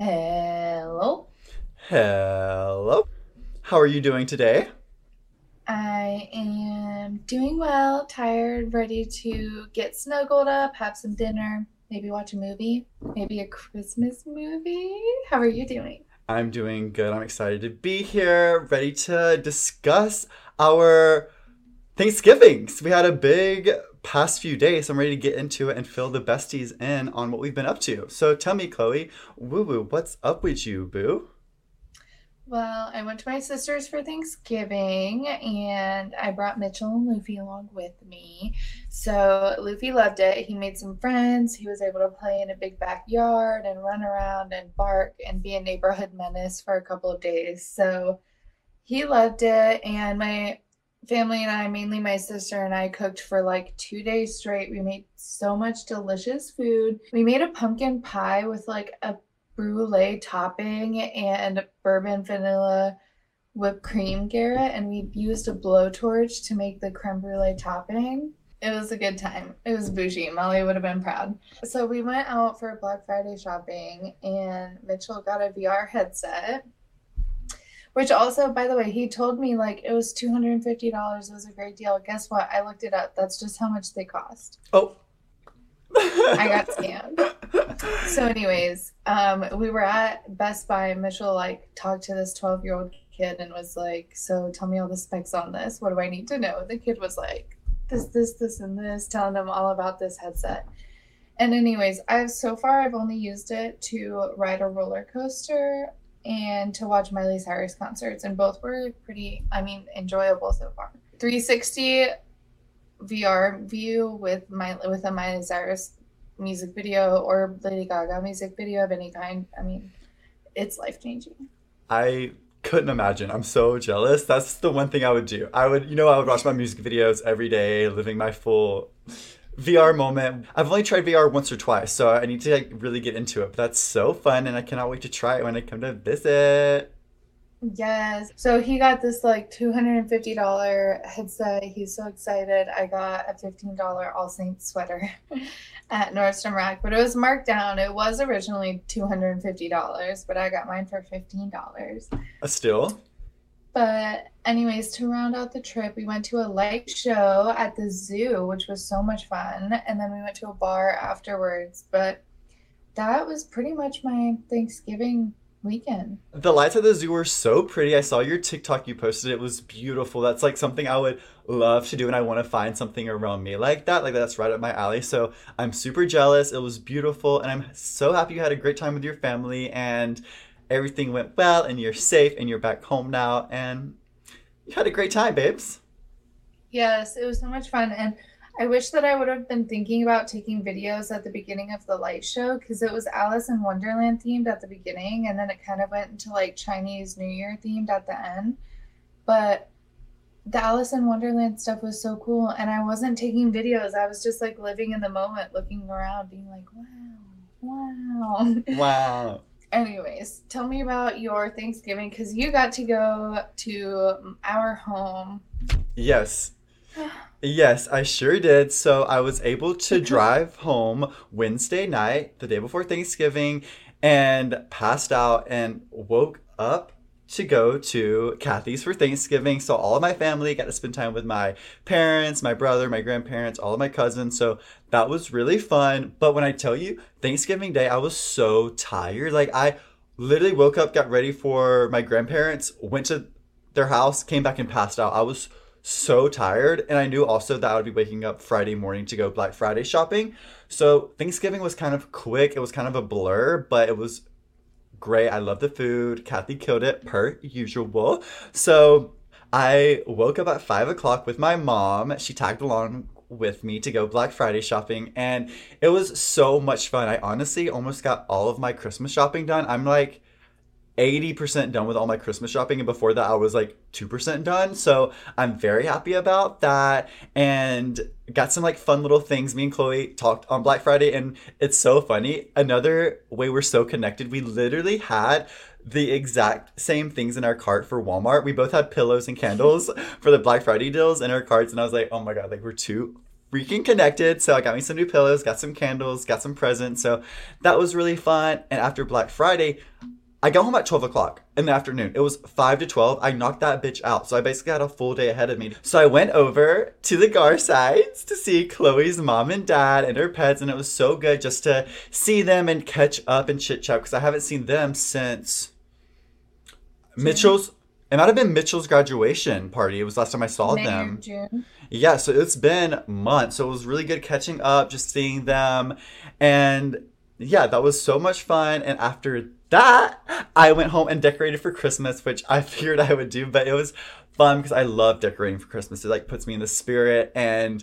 Hello. Hello. How are you doing today? I am doing well, tired, ready to get snuggled up, have some dinner, maybe watch a movie, maybe a Christmas movie. How are you doing? I'm doing good. I'm excited to be here, ready to discuss our Thanksgivings. We had a big past few days. I'm ready to get into it and fill the besties in on what we've been up to. So tell me, Chloe, woo woo, what's up with you, boo? Well, I went to my sister's for Thanksgiving and I brought Mitchell and Luffy along with me. So Luffy loved it. He made some friends. He was able to play in a big backyard and run around and bark and be a neighborhood menace for a couple of days. So he loved it. And my family and I, mainly my sister and I, cooked for like two days straight. We made so much delicious food. We made a pumpkin pie with like a brulee topping and bourbon vanilla whipped cream Garrett, and we used a blowtorch to make the creme brulee topping. It was a good time. It was bougie. Molly would have been proud. So we went out for Black Friday shopping, and Mitchell got a VR headset which also, by the way, he told me like it was two hundred and fifty dollars. It was a great deal. Guess what? I looked it up. That's just how much they cost. Oh. I got scammed. So, anyways, um, we were at Best Buy. And Mitchell like talked to this twelve-year-old kid and was like, "So, tell me all the specs on this. What do I need to know?" The kid was like, "This, this, this, and this," telling them all about this headset. And anyways, I've so far I've only used it to ride a roller coaster and to watch Miley Cyrus concerts, and both were pretty, I mean, enjoyable so far. 360 VR view with my with a Miley Cyrus music video or Lady Gaga music video of any kind. I mean, it's life changing. I couldn't imagine. I'm so jealous. That's the one thing I would do. I would, you know, I would watch my music videos every day, living my full VR moment. I've only tried VR once or twice, so I need to like, really get into it. But that's so fun, and I cannot wait to try it when I come to visit. Yes. So he got this like $250 headset. He's so excited. I got a $15 All Saints sweater at Nordstrom Rack, but it was marked down. It was originally $250, but I got mine for $15. Uh, still? But, anyways, to round out the trip, we went to a light show at the zoo, which was so much fun. And then we went to a bar afterwards. But that was pretty much my Thanksgiving weekend. The lights at the zoo were so pretty. I saw your TikTok you posted. It was beautiful. That's like something I would love to do, and I want to find something around me like that. Like that's right up my alley. So I'm super jealous. It was beautiful, and I'm so happy you had a great time with your family and everything went well and you're safe and you're back home now and you had a great time, babes. Yes, it was so much fun. And I wish that I would have been thinking about taking videos at the beginning of the light show because it was Alice in Wonderland themed at the beginning and then it kind of went into like Chinese New Year themed at the end. But the Alice in Wonderland stuff was so cool and I wasn't taking videos. I was just like living in the moment, looking around, being like, wow, wow. Wow anyways, tell me about your Thanksgiving because you got to go to our home. Yes. yes, I sure did. So I was able to drive home Wednesday night, the day before Thanksgiving, and passed out and woke up to go to Kathy's for Thanksgiving. So all of my family got to spend time with my parents, my brother, my grandparents, all of my cousins. So that was really fun. But when I tell you, Thanksgiving Day, I was so tired. Like I literally woke up, got ready for my grandparents, went to their house, came back and passed out. I was so tired. And I knew also that I would be waking up Friday morning to go Black Friday shopping. So Thanksgiving was kind of quick. It was kind of a blur, but it was great. I love the food. Kathy killed it per usual. So I woke up at five o'clock with my mom. She tagged along with me to go Black Friday shopping, and it was so much fun. I honestly almost got all of my Christmas shopping done. I'm like 80% done with all my Christmas shopping. And before that, I was like 2% done. So I'm very happy about that. And got some like fun little things. Me and Chloe talked on Black Friday, and it's so funny. Another way we're so connected, we literally had the exact same things in our cart for Walmart. We both had pillows and candles for the Black Friday deals in our carts. And I was like, oh my God, like we're too freaking connected. So I got me some new pillows, got some candles, got some presents. So that was really fun. And after Black Friday, I got home at 12 o'clock in the afternoon. It was 5 to 12. I knocked that bitch out. So I basically had a full day ahead of me. So I went over to the Garsides to see Chloe's mom and dad and her pets. And it was so good just to see them and catch up and chit chat because I haven't seen them since Mitchell's. It might have been Mitchell's graduation party. It was last time I saw May them. June. Yeah, so it's been months. So it was really good catching up, just seeing them. And yeah, that was so much fun. And after that, I went home and decorated for Christmas, which I figured I would do, but it was fun because I love decorating for Christmas. It like puts me in the spirit. And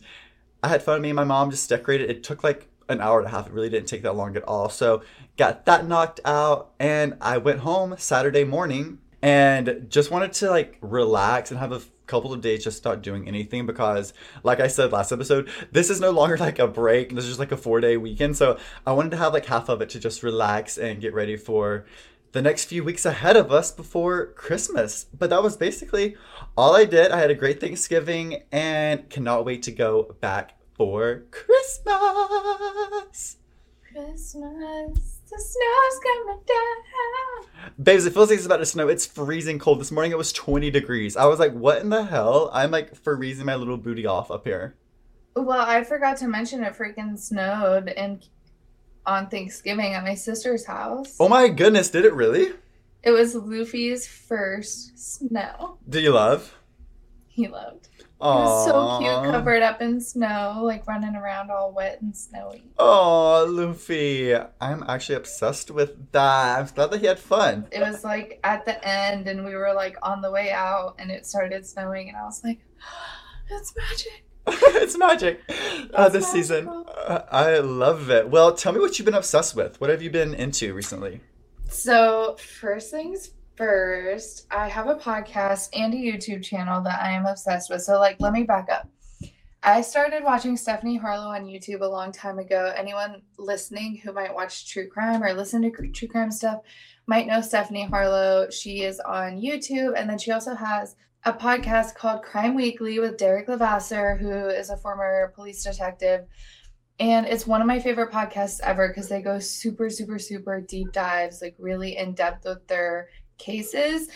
I had fun. Me and my mom just decorated. It took like an hour and a half. It really didn't take that long at all. So got that knocked out. And I went home Saturday morning and just wanted to like relax and have a couple of days just not doing anything because like i said last episode this is no longer like a break. This is just like a four day weekend. So i wanted to have like half of it to just relax and get ready for the next few weeks ahead of us before christmas. But that was basically all i did. I had a great thanksgiving and cannot wait to go back for christmas. Christmas, the snow's coming down. Babes, it feels like it's about to snow. It's freezing cold. This morning it was 20 degrees. I was like, what in the hell? I'm like freezing my little booty off up here. Well, I forgot to mention it freaking snowed and on Thanksgiving at my sister's house. Oh my goodness, did it really? It was Luffy's first snow. Do you love? He loved. It was so cute, covered up in snow, like running around all wet and snowy. Oh, Luffy. I'm actually obsessed with that. I'm glad that he had fun. It was like at the end, and we were like on the way out, and it started snowing, and I was like, "It's magic." it's magic uh, this season. Uh, I love it. Well, tell me what you've been obsessed with. What have you been into recently? So, first things first, I have a podcast and a YouTube channel that I am obsessed with. So, like, let me back up. I started watching Stephanie Harlowe on YouTube a long time ago. Anyone listening who might watch true crime or listen to true crime stuff might know Stephanie Harlowe. She is on YouTube, and then she also has a podcast called Crime Weekly with Derek Levasseur, who is a former police detective. And it's one of my favorite podcasts ever because they go super, super, super deep dives, like really in depth with their cases.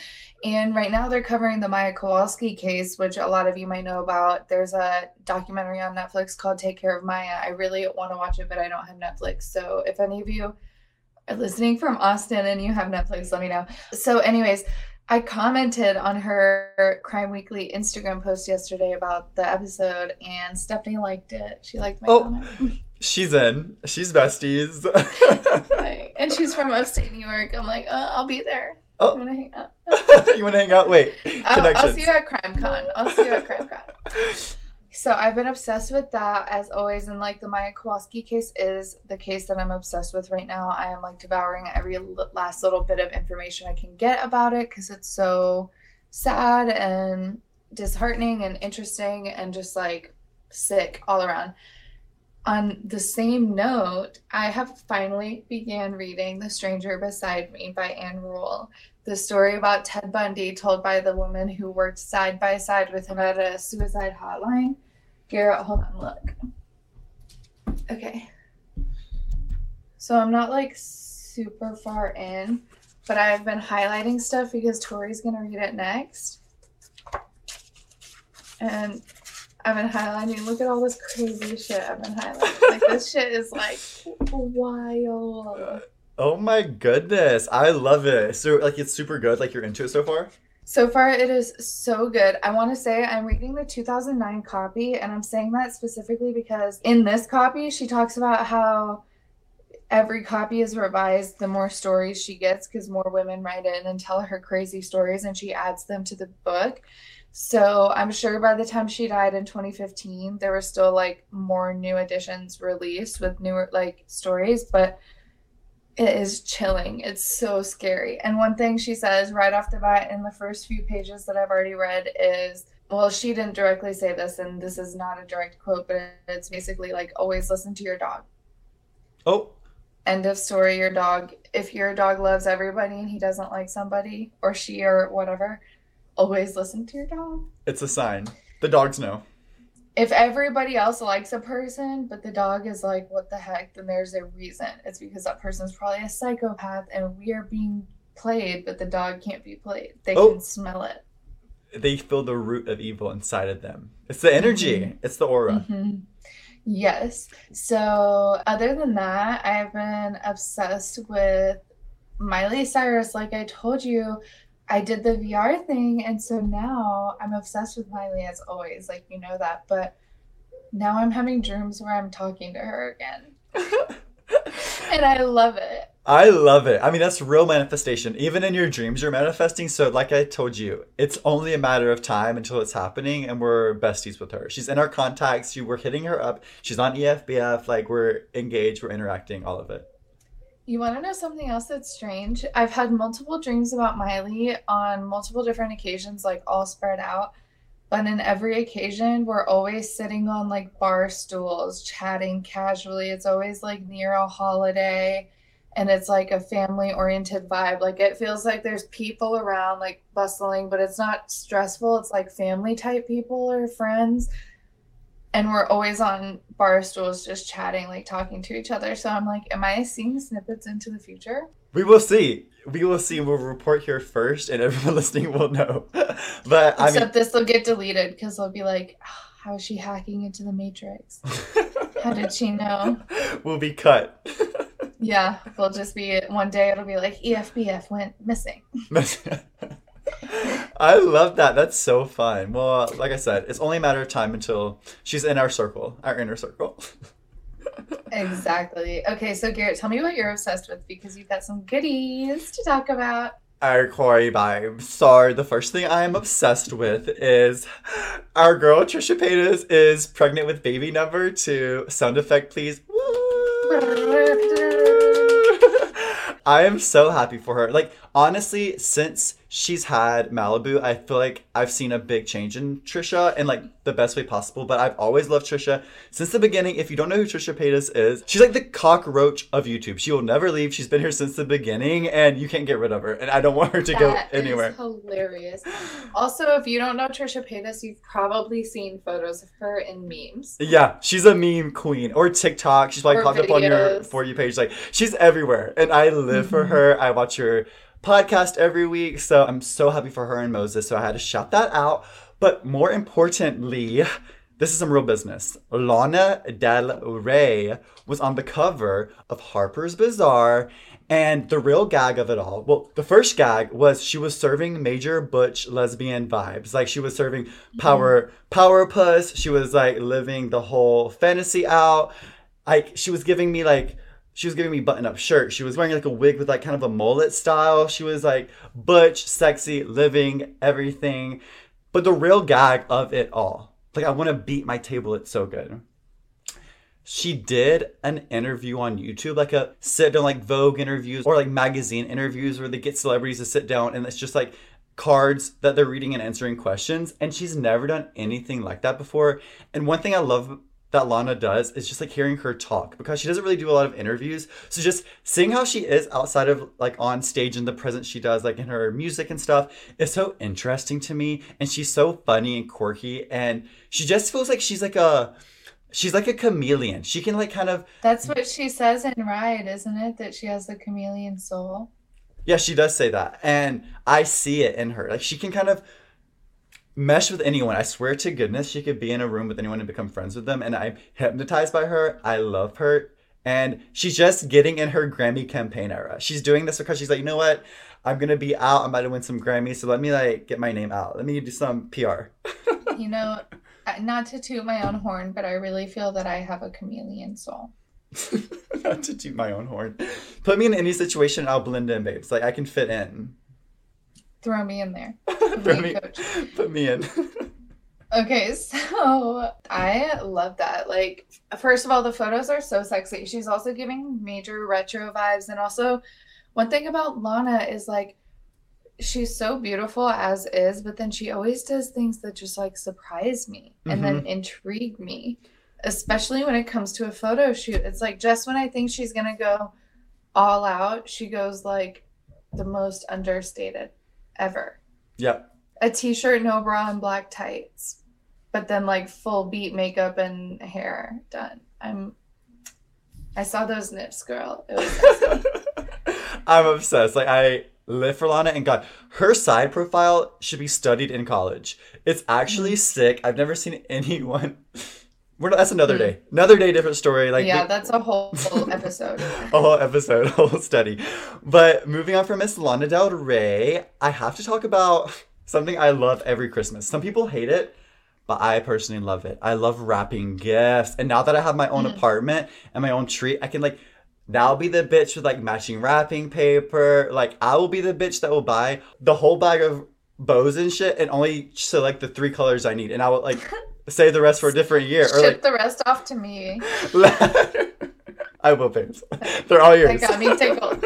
And right now they're covering the Maya Kowalski case, which a lot of you might know about. There's a documentary on Netflix called Take Care of Maya. I really want to watch it, but I don't have Netflix. So if any of you are listening from Austin and you have Netflix, let me know. So, anyways, I commented on her Crime Weekly Instagram post yesterday about the episode, and Stephanie liked it. She liked my Oh. comment. She's in. She's besties. And she's from upstate New York. I'm like, uh, I'll be there. Oh. I'm gonna hang out. you want to hang out? Wait. I'll, I'll see you at CrimeCon. I'll see you at CrimeCon. So I've been obsessed with that as always, and like the Maya Kowalski case is the case that I'm obsessed with right now. I am like devouring every last little bit of information I can get about it because it's so sad and disheartening and interesting and just like sick all around. On the same note, I have finally began reading The Stranger Beside Me by Ann Rule the story about Ted Bundy told by the woman who worked side by side with him at a suicide hotline. Garrett, hold on, look. Okay. So I'm not like super far in, but I've been highlighting stuff because Tori's gonna read it next. And I've been highlighting. Look at all this crazy shit I've been highlighting. Like this shit is like wild. Uh, oh my goodness. I love it. So like it's super good. Like you're into it so far? So far, it is so good. I want to say I'm reading the 2009 copy, and I'm saying that specifically because in this copy, she talks about how every copy is revised the more stories she gets because more women write in and tell her crazy stories, and she adds them to the book. So I'm sure by the time she died in 2015, there were still like more new editions released with newer like stories, but it is chilling. It's so scary. And one thing she says right off the bat in the first few pages that I've already read is well, she didn't directly say this, and this is not a direct quote, but it's basically like always listen to your dog. Oh, End of story. Your dog, if your dog loves everybody and he doesn't like somebody, or she, or whatever, always listen to your dog. it's a sign. The dogs know. if everybody else likes a person, but the dog is like, what the heck, then there's a reason. It's because that person's probably a psychopath and we are being played, but the dog can't be played. They Oh. can smell it. They feel the root of evil inside of them. It's the energy. Mhm. It's the aura. Mhm. Yes. So, other than that, I've been obsessed with Miley Cyrus. Like I told you, I did the VR thing. And so now I'm obsessed with Miley as always. Like, you know that. But now I'm having dreams where I'm talking to her again. And I love it. I love it. I mean, that's real manifestation. Even in your dreams, you're manifesting. So, like I told you, it's only a matter of time until it's happening, and we're besties with her. She's in our contacts. You, we're hitting her up. She's on EFBF. Like we're engaged. We're interacting. All of it. You want to know something else that's strange? I've had multiple dreams about Miley on multiple different occasions, like all spread out. But in every occasion, we're always sitting on like bar stools, chatting casually. It's always like near a holiday and it's like a family oriented vibe. Like it feels like there's people around, like bustling, but it's not stressful. It's like family type people or friends. And we're always on bar stools just chatting, like talking to each other. So I'm like, am I seeing snippets into the future? We will see. We will see. We'll report here first, and everyone listening will know. but I Except this will get deleted because they'll be like, "Ah, how is she hacking into the Matrix? How did she know? we'll be cut. Yeah, we'll just be one day it'll be like EFBF went missing. I love that. That's so fun. Well, like I said, it's only a matter of time until she's in our circle, our inner circle. Exactly. Okay, so Garrett, tell me what you're obsessed with because you've got some goodies to talk about. Our Corey vibes. So the first thing I am obsessed with is our girl Trisha Paytas is pregnant with baby number two. Sound effect, please. I am so happy for her. Like honestly, since she's had Malibu, I feel like I've seen a big change in Trisha in like the best way possible. But I've always loved Trisha since the beginning. If you don't know who Trisha Paytas is, she's like the cockroach of YouTube. She will never leave. She's been here since the beginning, and you can't get rid of her. And I don't want her to go That is anywhere. hilarious. Also, if you don't know Trisha Paytas, you've probably seen photos of her in memes. Yeah, she's a meme queen or TikTok. She's like popped up on your videos. for you page. Like she's everywhere, and I live for Mhm. her. I watch her podcast every week, so I'm so happy for her and Moses. So I had to shout that out. But more importantly, this is some real business. Lana Del Rey was on the cover of Harper's Bazaar. And the real gag of it all, well, the first gag was she was serving major butch lesbian vibes. Like she was serving mm-hmm. power, power puss. She was like living the whole fantasy out. Like she was giving me like, she was giving me button up shirt. She was wearing like a wig with like kind of a mullet style. She was like butch, sexy, living everything. But the real gag of it all, like I want to beat my table. It's so good she did an interview on YouTube, like a sit down, like Vogue interviews or like magazine interviews where they get celebrities to sit down and it's just like cards that they're reading and answering questions. And she's never done anything like that before. And one thing I love that Lana does is just like hearing her talk because she doesn't really do a lot of interviews. So just seeing how she is outside of like on stage and the presence she does, like in her music and stuff, is so interesting to me. And she's so funny and quirky. And she just feels like she's like a she's like a chameleon. She can like kind of That's what she says in Ride, isn't it? That she has the chameleon soul. yeah, she does say that. And I see it in her. Like she can kind of mesh with anyone. I swear to goodness, she could be in a room with anyone and become friends with them. And I'm hypnotized by her. I love her. And she's just getting in her Grammy campaign era. She's doing this because she's like, you know what? I'm gonna be out. I'm about to win some Grammys, so let me like get my name out. Let me do some PR. You know, not to toot my own horn, but I really feel that I have a chameleon soul. Not to toot my own horn. Put me in any situation, I'll blend in, babes. Like I can fit in. Throw me in there. Throw me, coach. put me in. Okay, so I love that. Like, first of all, the photos are so sexy. She's also giving major retro vibes. And also, one thing about Lana is like, she's so beautiful as is, but then she always does things that just like surprise me and then mm-hmm. intrigue me, especially when it comes to a photo shoot. It's like just when I think she's gonna go all out, she goes like the most understated ever yep. a t-shirt, no bra, and black tights. but then like full beat makeup and hair done. I'm I saw those nips, girl. It was. I'm obsessed. Like I live for Lana and God, her side profile should be studied in college. It's actually Mm-hmm. sick. I've never seen anyone. We're not, that's another day. Another day, different story. Like Mm. yeah, that's a whole episode. a whole episode, a whole study. But moving on from Miss Lana Del Rey, I have to talk about something I love every Christmas. Some people hate it, but I personally love it. I love wrapping gifts. And now that I have my own apartment and my own tree, I can like now be the bitch with like matching wrapping paper. Like I will be the bitch that will buy the whole bag of bows and shit and only select the three colors I need. And I will like save the rest for a different year. Or Ship like the rest off to me. I will, babes. They're all yours. That got me tickled.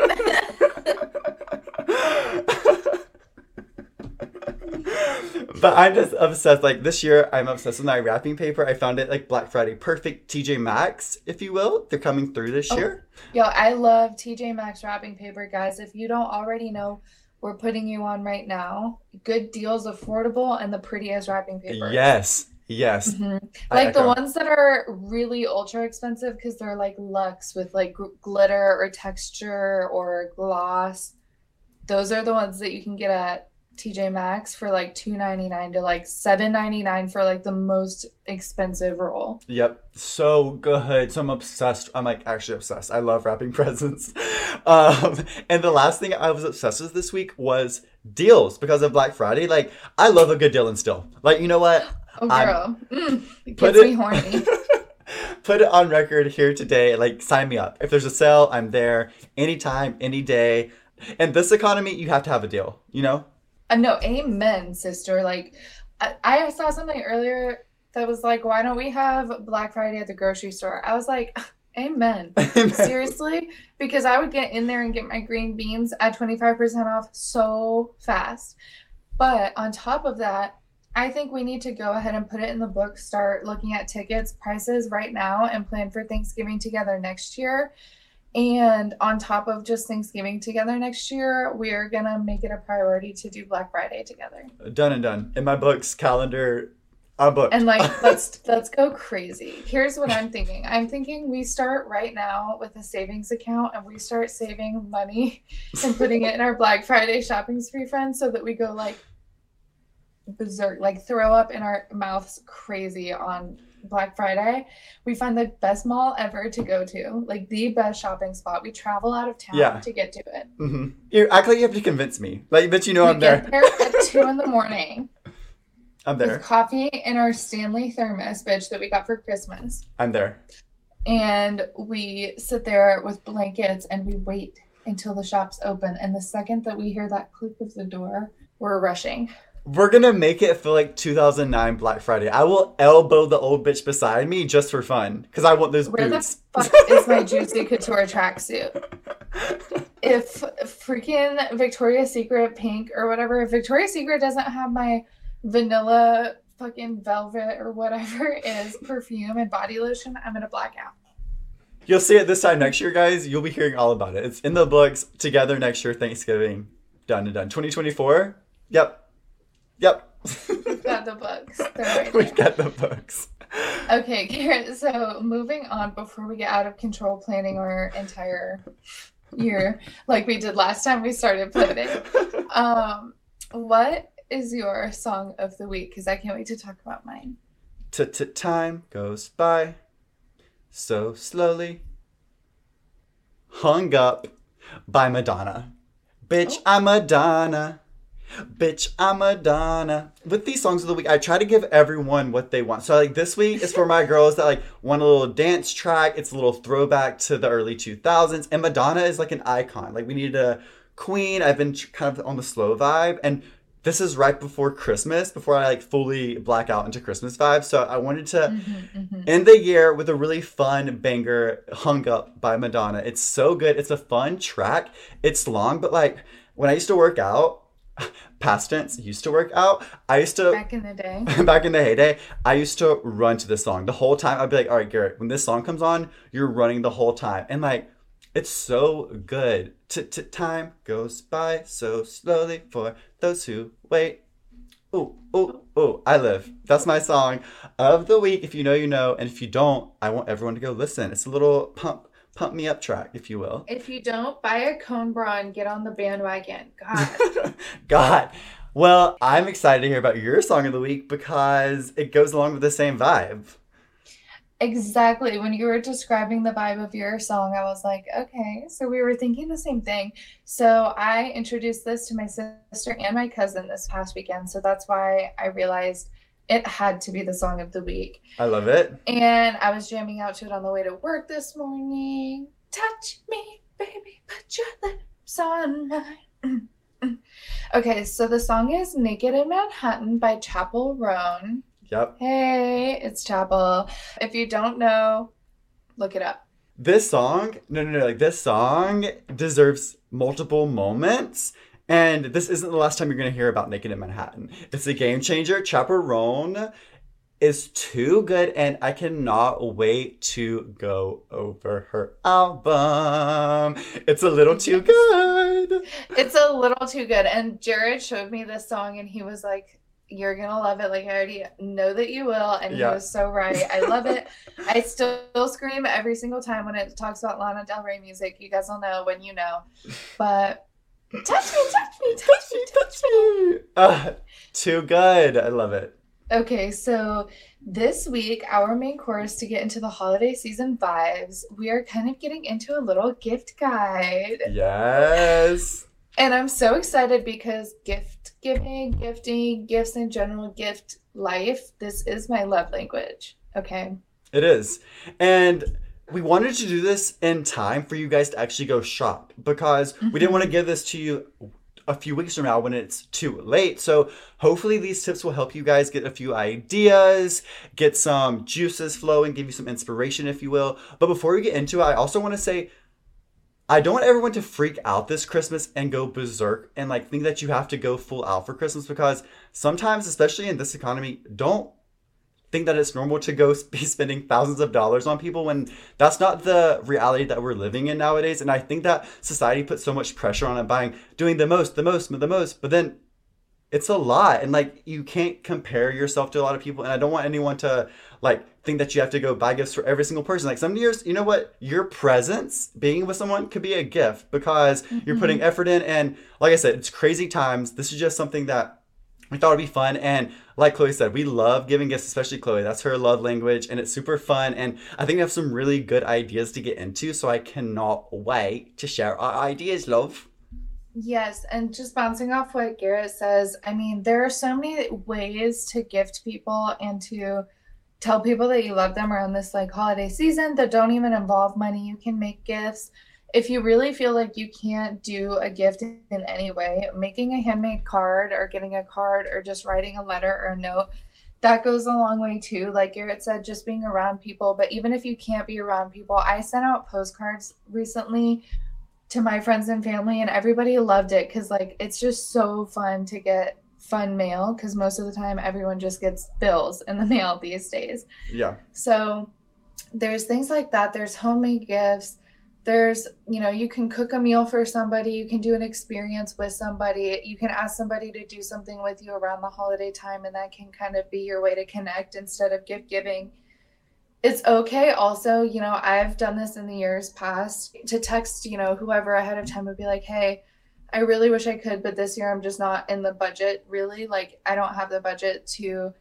but I'm just obsessed. Like this year, I'm obsessed with my wrapping paper. I found it like Black Friday perfect. TJ Maxx, if you will, they're coming through this Oh. year. Yo, I love TJ Maxx wrapping paper, guys. If you don't already know, we're putting you on right now. Good deals, affordable, and the prettiest wrapping paper. Yes, yes. Mhm. I Like the ones that are really ultra expensive because they're like luxe with like gl- glitter or texture or gloss. Those are the ones that you can get at TJ Maxx for like two ninety nine to like seven ninety nine for like the most expensive roll. Yep, so good. So I'm obsessed. I'm like actually obsessed. I love wrapping presents. Um, and the last thing I was obsessed with this week was deals because of Black Friday. Like I love a good deal and still. Like you know what? Oh, girl, mm, it Put gets it- me horny. Put it on record here today. Like, sign me up. If there's a sale, I'm there anytime, any day. And this economy, you have to have a deal, you know? Uh, no, amen, sister. Like, I, I saw something earlier that was like, why don't we have Black Friday at the grocery store? I was like, amen. Seriously? Because I would get in there and get my green beans at 25% off so fast. But on top of that, I think we need to go ahead and put it in the book, start looking at tickets, prices right now, and plan for Thanksgiving together next year. And on top of just Thanksgiving together next year, we are going to make it a priority to do Black Friday together. done and done. In my books, calendar, I'm booked. And like let's let's go crazy. Here's what I'm thinking. I'm thinking we start right now with a savings account and we start saving money and putting it in our Black Friday shopping spree fund so that we go like berserk, like throw up in our mouths crazy on Black Friday. We find the best mall ever to go to, like the best shopping spot. We travel out of town Yeah. to get to it. Mm-hmm. You act like you have to convince me. Like, but you know we I'm there. get there at two in the morning I'm there. with coffee in our Stanley thermos, bitch, that we got for Christmas. I'm there. and we sit there with blankets and we wait until the shops open and the second that we hear that click of the door we're rushing We're gonna make it feel like 2009 Black Friday. I will elbow the old bitch beside me just for fun because I want those where the boots. fuck is my juicy couture tracksuit if freaking victoria's secret pink or whatever if victoria's secret doesn't have my vanilla fucking velvet or whatever is perfume and body lotion i'm gonna black out You'll see it this time next year, guys. You'll be hearing all about it. It's in the books together next year, Thanksgiving. Done and done. 2024? Yep. Yep. we've got the books right We've got the books. Okay, Karen, so moving on before we get out of control planning our entire year like we did last time we started planning. Um, what is your song of the week? Because I can't wait to talk about mine. Time goes by so slowly. Hung up by Madonna. Bitch, I'm Madonna. Bitch, I'm Madonna. With these songs of the week, I try to give everyone what they want. So, like, this week is for my girls that, like, want a little dance track. It's a little throwback to the early 2000s. And Madonna is, like, an icon. Like, we needed a queen. I've been kind of on the slow vibe. And this is right before Christmas, before I, like, fully black out into Christmas vibes. So, I wanted to Mm-hmm, end the year with a really fun banger hung up by madonna it's so good it's a fun track it's long but like when i used to work out past tense used to work out i used to Back in the day. back in the heyday i used to run to this song the whole time i'd be like all right garrett when this song comes on you're running the whole time and like it's so good time goes by so slowly for those who wait oh, oh, oh, I live. That's my song of the week. If you know, you know. And if you don't, I want everyone to go listen. It's a little pump, pump me up track, if you will. If you don't, buy a cone bra and get on the bandwagon. God. God. Well, I'm excited to hear about your song of the week because it goes along with the same vibe. Exactly. When you were describing the vibe of your song, I was like, okay, so we were thinking the same thing. So I introduced this to my sister and my cousin this past weekend. So that's why I realized it had to be the song of the week. I love it. And I was jamming out to it on the way to work this morning. Touch me, baby, put your lips on mine. okay, so the song is Naked in Manhattan by Chappell Roan. Yep. Hey, it's Chappell. If you don't know, look it up. This song, no, no, no, like this song deserves multiple moments. And this isn't the last time you're going to hear about Naked in Manhattan. It's a game changer. Chappell Roan is too good, and I cannot wait to go over her album. It's a little too good. It's a little too good. And Jared showed me this song, and he was like, you're gonna love it. Like I already know that you will, and yeah. he was so right. I love it. I still scream every single time when it talks about Lana Del Rey music. You guys will know when you know. But touch me, touch me, touch me, touch me. Uh, too good. I love it. Okay, so this week, our main course to get into the holiday season vibes, we are kind of getting into a little gift guide. Yes. And I'm so excited because gift giving, gifting, gifts in general, gift life, this is my love language. Okay. It is. And we wanted to do this in time for you guys to actually go shop because mm-hmm. we didn't want to give this to you a few weeks from now when it's too late. So hopefully these tips will help you guys get a few ideas, get some juices flowing, give you some inspiration, if you will. But before we get into it, I also want to say I don't want everyone to freak out this Christmas and go berserk and like think that you have to go full out for Christmas because sometimes, especially in this economy, don't think that it's normal to go be spending thousands of dollars on people when that's not the reality that we're living in nowadays. And I think that society puts so much pressure on it buying, doing the most, the most, the most, but then it's a lot. And like you can't compare yourself to a lot of people. And i don't want anyone to like think that you have to go buy gifts for every single person. Like some years you know what? Your presence being with someone could be a gift because mm-hmm. you're putting effort in. And like i said it's crazy times. This is just something that we thought it'd be fun and like chloe said we love giving gifts especially chloe that's her love language and it's super fun and i think we have some really good ideas to get into so i cannot wait to share our ideas love Yes, and just bouncing off what Garrett says, I mean, there are so many ways to gift people and to tell people that you love them around this like holiday season that don't even involve money. You can make gifts. If you really feel like you can't do a gift in any way, making a handmade card or getting a card or just writing a letter or a note, that goes a long way too. Like Garrett said, just being around people. But even if you can't be around people, I sent out postcards recently to my friends and family and everybody loved it because like it's just so fun to get fun mail because most of the time everyone just gets bills in the mail these days yeah so there's things like that there's homemade gifts there's you know you can cook a meal for somebody you can do an experience with somebody you can ask somebody to do something with you around the holiday time and that can kind of be your way to connect instead of gift giving. It's okay also you know i've done this in the years past to text you know whoever ahead of time would be like hey i really wish i could but this year i'm just not in the budget really like i don't have the budget to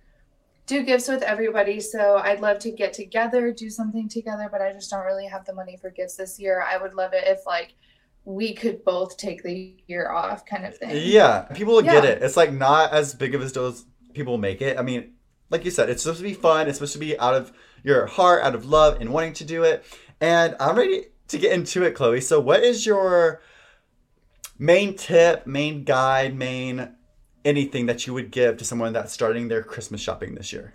do gifts with everybody so i'd love to get together do something together but i just don't really have the money for gifts this year i would love it if like we could both take the year off kind of thing yeah people will yeah. get it it's like not as big of a deal as people make it i mean like you said it's supposed to be fun it's supposed to be out of your heart, out of love, and wanting to do it. And I'm ready to get into it, Chloe. So, what is your main tip, main guide, main anything that you would give to someone that's starting their Christmas shopping this year?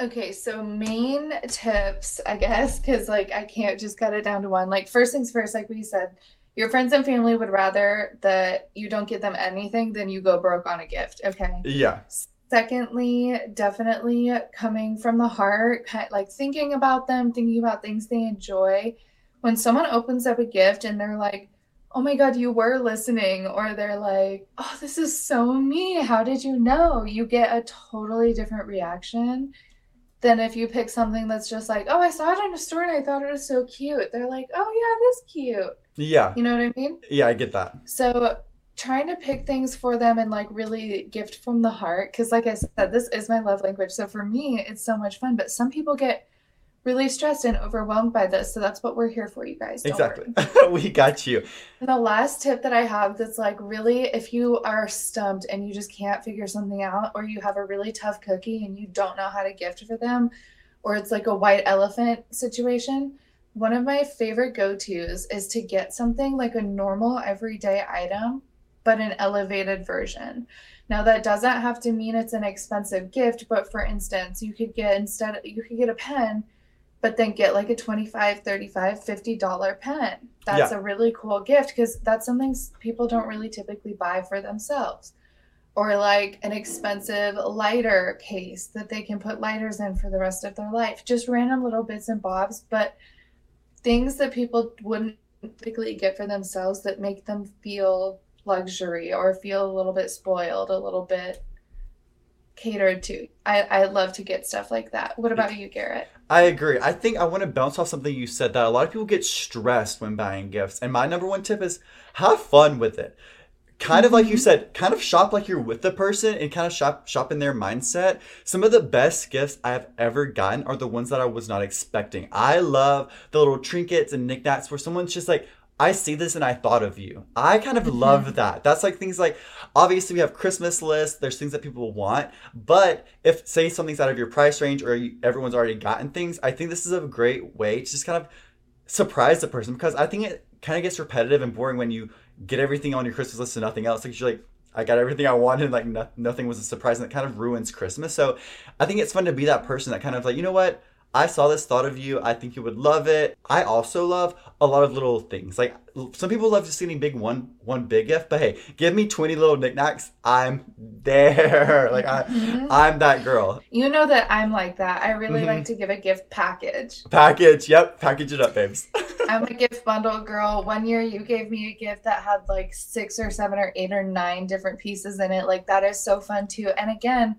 Okay, so main tips, I guess, because like I can't just cut it down to one. Like, first things first, like we said, your friends and family would rather that you don't get them anything than you go broke on a gift. Okay. Yeah. Secondly, definitely coming from the heart, like thinking about them, thinking about things they enjoy. When someone opens up a gift and they're like, oh my God, you were listening. Or they're like, oh, this is so me. How did you know? You get a totally different reaction than if you pick something that's just like, oh, I saw it in a store and I thought it was so cute. They're like, oh, yeah, it is cute. Yeah. You know what I mean? Yeah, I get that. So trying to pick things for them and like really gift from the heart. Cause like I said, this is my love language. So for me, it's so much fun. But some people get really stressed and overwhelmed by this. So that's what we're here for, you guys. Don't exactly. we got you. And the last tip that I have that's like really, if you are stumped and you just can't figure something out, or you have a really tough cookie and you don't know how to gift for them, or it's like a white elephant situation, one of my favorite go tos is to get something like a normal everyday item, but an elevated version. Now that doesn't have to mean it's an expensive gift, but for instance, you could get instead you could get a pen but then get like a 25 35 50 dollar pen. That's Yeah. a really cool gift because that's something people don't really typically buy for themselves. Or like an expensive lighter case that they can put lighters in for the rest of their life. Just random little bits and bobs but things that people wouldn't typically get for themselves that make them feel luxury or feel a little bit spoiled a little bit catered to i i love to get stuff like that what about you garrett I agree. I think I want to bounce off something you said that a lot of people get stressed when buying gifts. And my number one tip is have fun with it. Kind of like you mm-hmm. said, kind of shop like you're with the person and kind of shop shop in their mindset. Some of the best gifts I've ever gotten are the ones that I was not expecting. I love the little trinkets and knickknacks where someone's just like, I see this and I thought of you. I kind of mm-hmm. love that. That's like things like obviously we have Christmas lists. There's things that people want, but if say something's out of your price range or you, everyone's already gotten things, I think this is a great way to just kind of surprise the person because I think it kind of gets repetitive and boring when you get everything on your Christmas list and nothing else. Like you're like, I got everything I wanted, like no, nothing was a surprise, and it kind of ruins Christmas. So I think it's fun to be that person that kind of like, you know what? I saw this, thought of you. I think you would love it. I also love a lot of little things. Like some people love just getting big one one big gift, but hey, give me twenty little knickknacks. I'm there. Like I, I'm that girl. You know that I'm like that. I really Mhm. like to give a gift package. Package. Yep. Package it up, babes. I'm a gift bundle girl. One year you gave me a gift that had like six or seven or eight or nine different pieces in it. Like that is so fun too. And again,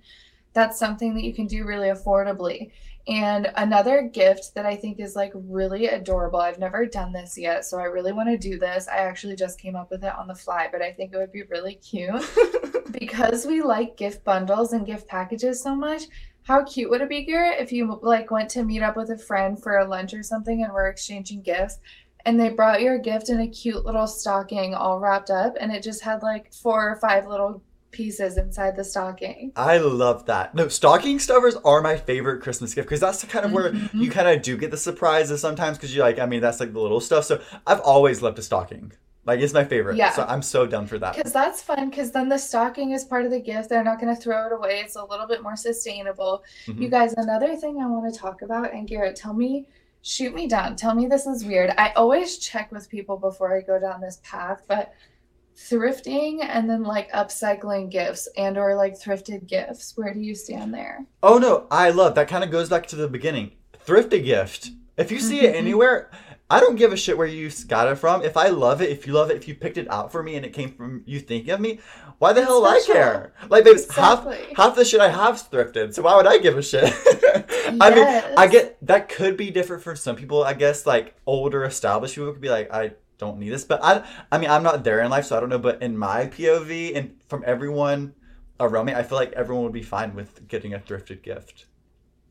that's something that you can do really affordably. And another gift that I think is like really adorable. I've never done this yet, so I really want to do this. I actually just came up with it on the fly, but I think it would be really cute. because we like gift bundles and gift packages so much, how cute would it be, Garrett, if you like went to meet up with a friend for a lunch or something and we're exchanging gifts and they brought your gift in a cute little stocking all wrapped up and it just had like four or five little pieces inside the stocking. I love that. No, stocking stuffers are my favorite Christmas gift because that's the kind of where Mhm. you kind of do get the surprises sometimes because you like, I mean, that's like the little stuff. So I've always loved a stocking. Like it's my favorite. Yeah. So I'm so done for that. Because that's fun because then the stocking is part of the gift. They're not going to throw it away. It's a little bit more sustainable. Mhm. You guys, another thing I want to talk about, and Garrett, tell me, shoot me down. Tell me this is weird. I always check with people before I go down this path, but thrifting and then like upcycling gifts and or like thrifted gifts, where do you stand there? Oh no, I love that. Kind of goes back to the beginning. Thrift a gift. If you see it Mhm. anywhere, I don't give a shit where you got it from. If I love it, if you love it, if you picked it out for me and it came from you thinking of me, why the hell would I care? Like, babes, half Exactly. half the shit I have thrifted, so why would I give a shit? I mean, I get that could be different for some people. I guess like older established people could be like, I don't need this, but I, I mean, I'm not there in life, so I don't know. But in my POV and from everyone around me, I feel like everyone would be fine with getting a thrifted gift.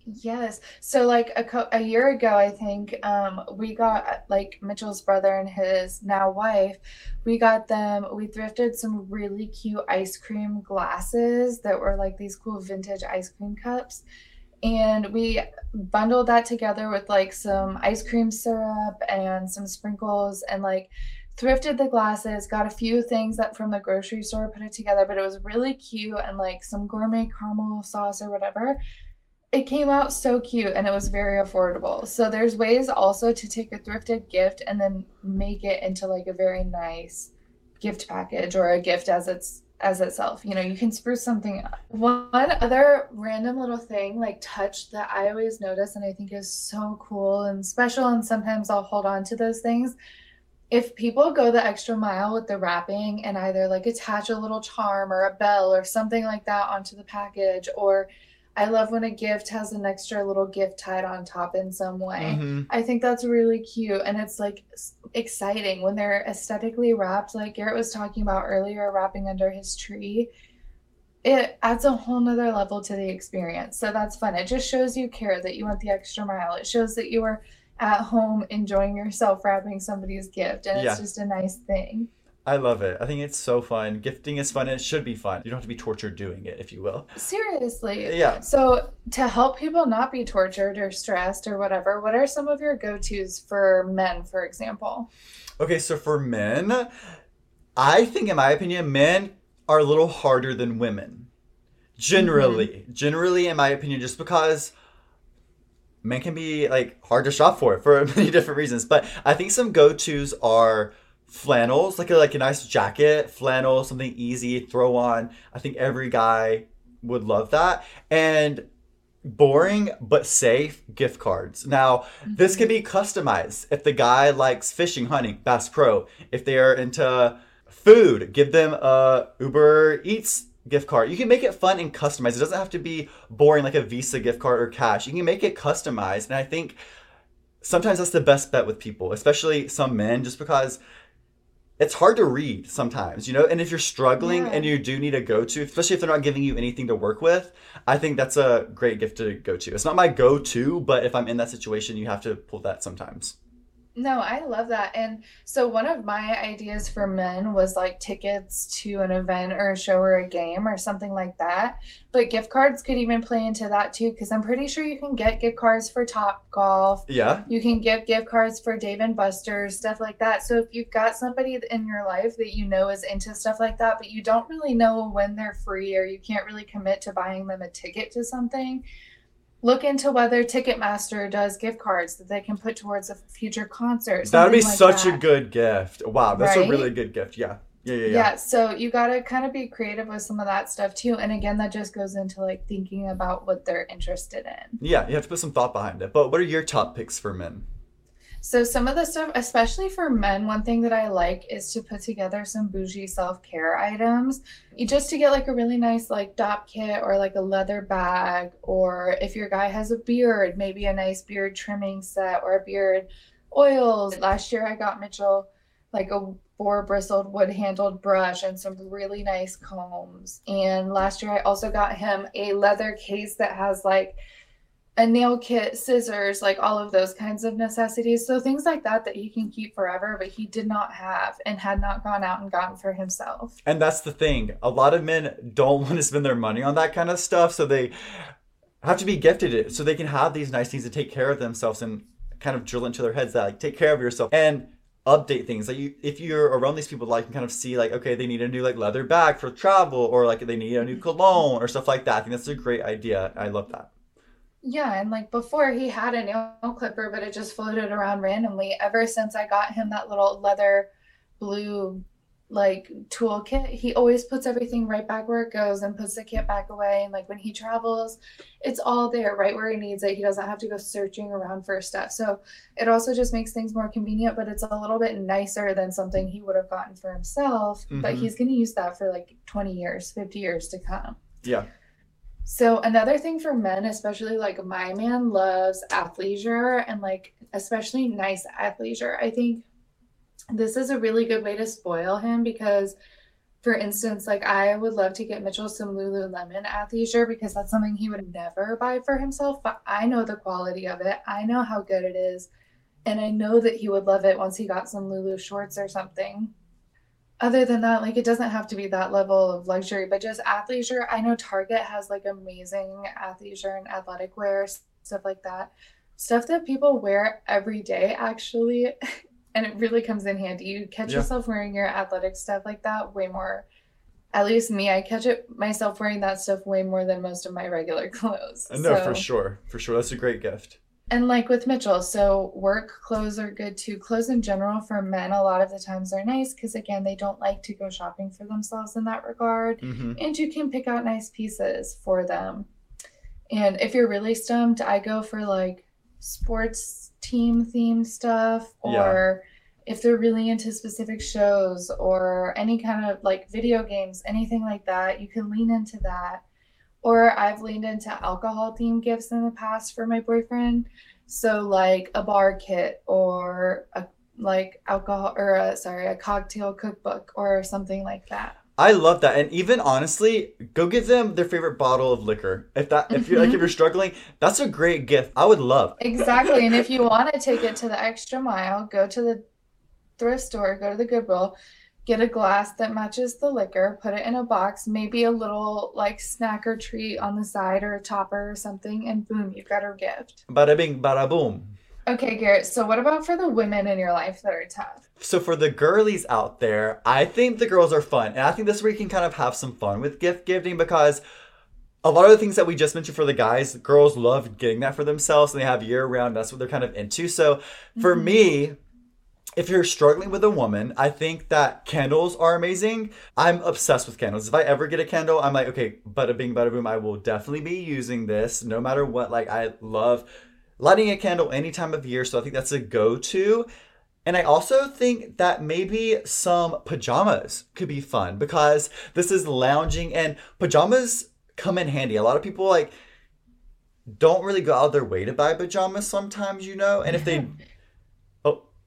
Yes. So like a co- a year ago, I think um, we got like Mitchell's brother and his now wife. We got them. We thrifted some really cute ice cream glasses that were like these cool vintage ice cream cups, and we bundled that together with like some ice cream syrup and some sprinkles and like thrifted the glasses. Got a few things that from the grocery store, put it together, but it was really cute and like some gourmet caramel sauce or whatever it came out so cute and it was very affordable. So there's ways also to take a thrifted gift and then make it into like a very nice gift package or a gift as its as itself. You know, you can spruce something up. One other random little thing like touch that I always notice and I think is so cool and special and sometimes I'll hold on to those things if people go the extra mile with the wrapping and either like attach a little charm or a bell or something like that onto the package or I love when a gift has an extra little gift tied on top in some way. Mhm. I think that's really cute and it's like exciting when they're aesthetically wrapped, like Garrett was talking about earlier, wrapping under his tree. It adds a whole nother level to the experience. So that's fun. It just shows you care that you went the extra mile. It shows that you were at home enjoying yourself wrapping somebody's gift. And Yeah. it's just a nice thing. I love it. I think it's so fun. Gifting is fun and it should be fun. You don't have to be tortured doing it, if you will. Seriously. Yeah. So, to help people not be tortured or stressed or whatever, what are some of your go tos for men, for example? Okay, so for men, I think, in my opinion, men are a little harder than women. Generally, mm-hmm. generally, in my opinion, just because men can be like hard to shop for for many different reasons. But I think some go tos are flannels, like a, like a nice jacket, flannel, something easy throw on. I think every guy would love that. And boring but safe gift cards. Now, this can be mm-hmm. customized. If the guy likes fishing, hunting, Bass Pro. If they are into food, give them a Uber Eats gift card. You can make it fun and customized. It doesn't have to be boring like a Visa gift card or cash. You can make it customized. And I think sometimes that's the best bet with people, especially some men, just because it's hard to read sometimes, you know? And if you're struggling Yeah. and you do need a go to, especially if they're not giving you anything to work with, I think that's a great gift to go to. It's not my go to, but if I'm in that situation, you have to pull that sometimes. No, I love that. And so one of my ideas for men was like tickets to an event or a show or a game or something like that. But gift cards could even play into that too, because I'm pretty sure you can get gift cards for Top Golf. Yeah. You can give gift cards for Dave and Buster's, stuff like that. So if you've got somebody in your life that you know is into stuff like that, but you don't really know when they're free or you can't really commit to buying them a ticket to something, look into whether Ticketmaster does gift cards that they can put towards a future concert. That would be like such a good gift. Wow, that's a really good gift. Yeah. Yeah, yeah, Yeah. yeah. so you got to kind of be creative with some of that stuff too. And again, that just goes into like thinking about what they're interested in. Yeah, you have to put some thought behind it. But what are your top picks for men? So some of the stuff, especially for men, one thing that I like is to put together some bougie self-care items. You just to get like a really nice like Dopp kit or like a leather bag, or if your guy has a beard, maybe a nice beard trimming set or a beard oils. Last year I got Mitchell like a four bristled wood handled brush and some really nice combs. And last year I also got him a leather case that has like a nail kit, scissors, like all of those kinds of necessities. So things like that that he can keep forever, but he did not have and had not gone out and gotten for himself. And that's the thing. A lot of men don't want to spend their money on that kind of stuff, so they have to be gifted it so they can have these nice things to take care of themselves and kind of drill into their heads that like take care of yourself and update things. Like you if you're around these people like you can kind of see like okay, they need a new like leather bag for travel or like they need a new cologne or stuff like that. I think that's a great idea. I love that. Yeah, and like before he had a nail clipper, but it just floated around randomly. Ever since I got him that little leather blue like toolkit, he always puts everything right back where it goes and puts the kit back away. And like when he travels, it's all there right where he needs it. He doesn't have to go searching around for stuff. So it also just makes things more convenient, but it's a little bit nicer than something he would have gotten for himself. But Mhm. he's going to use that for like 20 years, 50 years to come. Yeah. So another thing for men, especially like my man loves athleisure and like especially nice athleisure. I think this is a really good way to spoil him because for instance, like I would love to get Mitchell some Lululemon athleisure because that's something he would never buy for himself, but I know the quality of it. I know how good it is. And I know that he would love it once he got some Lulu shorts or something other than that, like it doesn't have to be that level of luxury, but just athleisure. I know Target has like amazing athleisure and athletic wear, stuff like that. Stuff that people wear every day, actually. And it really comes in handy. You catch Yeah. yourself wearing your athletic stuff like that way more. At least me, I catch it myself wearing that stuff way more than most of my regular clothes. No, for sure. For sure. That's a great gift. And like with Mitchell, so work clothes are good too. Clothes in general for men, a lot of the times are nice because again, they don't like to go shopping for themselves in that regard. hmm And you can pick out nice pieces for them. And if you're really stumped, I go for like sports team themed stuff Yeah. or if they're really into specific shows or any kind of like video games, anything like that, you can lean into that. Or I've leaned into alcohol themed gifts in the past for my boyfriend. So like a bar kit or a like alcohol or a, sorry, a cocktail cookbook or something like that. I love that. And even honestly, go get them their favorite bottle of liquor. If that if you're like if you're struggling, that's a great gift. I would love. Exactly. and if you want to take it to the extra mile, go to the thrift store, go to the Goodwill, get a glass that matches the liquor, put it in a box, maybe a little like snack or treat on the side or a topper or something, and boom, you've got a gift. Bada bing, bada boom. Okay, Garrett. So, what about for the women in your life that are tough? So, for the girlies out there, I think the girls are fun. And I think this is where you can kind of have some fun with gift giving because a lot of the things that we just mentioned for the guys, girls love getting that for themselves and they have year round. That's what they're kind of into. So, for Mhm. me, if you're struggling with a woman, I think that candles are amazing. I'm obsessed with candles. If I ever get a candle, I'm like, okay, bada bing, bada boom, I will definitely be using this no matter what. Like, I love lighting a candle any time of year. So I think that's a go to. And I also think that maybe some pajamas could be fun because this is lounging and pajamas come in handy. A lot of people like don't really go out of their way to buy pajamas sometimes, you know? And if they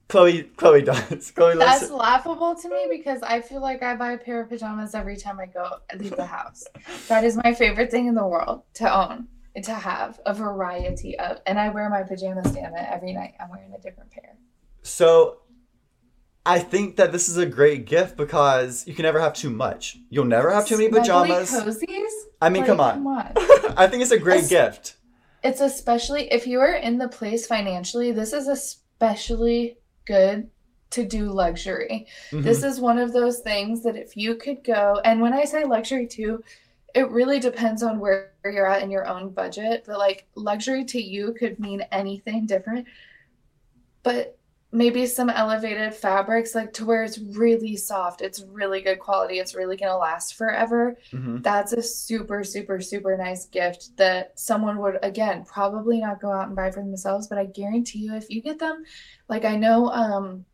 Chloe Chloe does. Chloe loves That's laughable to me because I feel like I buy a pair of pajamas every time I go leave the house. That is my favorite thing in the world to own, and to have a variety of. And I wear my pajamas, damn it, every night. I'm wearing a different pair. So I think that this is a great gift because you can never have too much. You'll never have too many Snuggly pajamas. cozies. I mean, Like, come on. Come on. I think it's a great Es- gift. It's especially if you are in the place financially. This is especially good to do luxury. Mhm. This is one of those things that if you could go, and when I say luxury too, it really depends on where you're at in your own budget. But like luxury to you could mean anything different. But maybe some elevated fabrics, like to where it's really soft, it's really good quality, it's really gonna last forever. Mhm. That's a super, super, super nice gift that someone would, again, probably not go out and buy for themselves. But I guarantee you, if you get them, like I know um,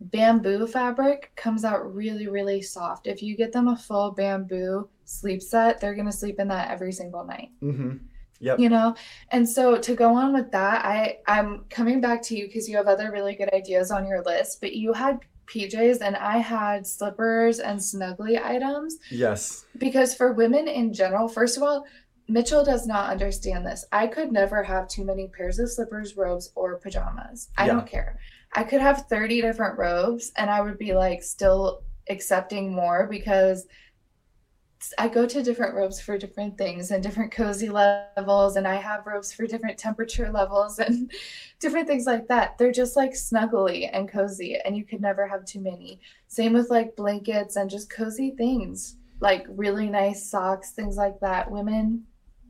bamboo fabric comes out really, really soft. If you get them a full bamboo sleep set, they're going to sleep in that every single night Mhm. Yep. you know and so to go on with that i i'm coming back to you because you have other really good ideas on your list but you had pjs and i had slippers and snuggly items Yes. because for women in general first of all mitchell does not understand this i could never have too many pairs of slippers robes or pajamas i Yeah. don't care i could have 30 different robes and i would be like still accepting more because I go to different robes for different things and different cozy levels, and I have robes for different temperature levels and different things like that. They're just like snuggly and cozy, and you could never have too many. Same with like blankets and just cozy things, like really nice socks, things like that. Women,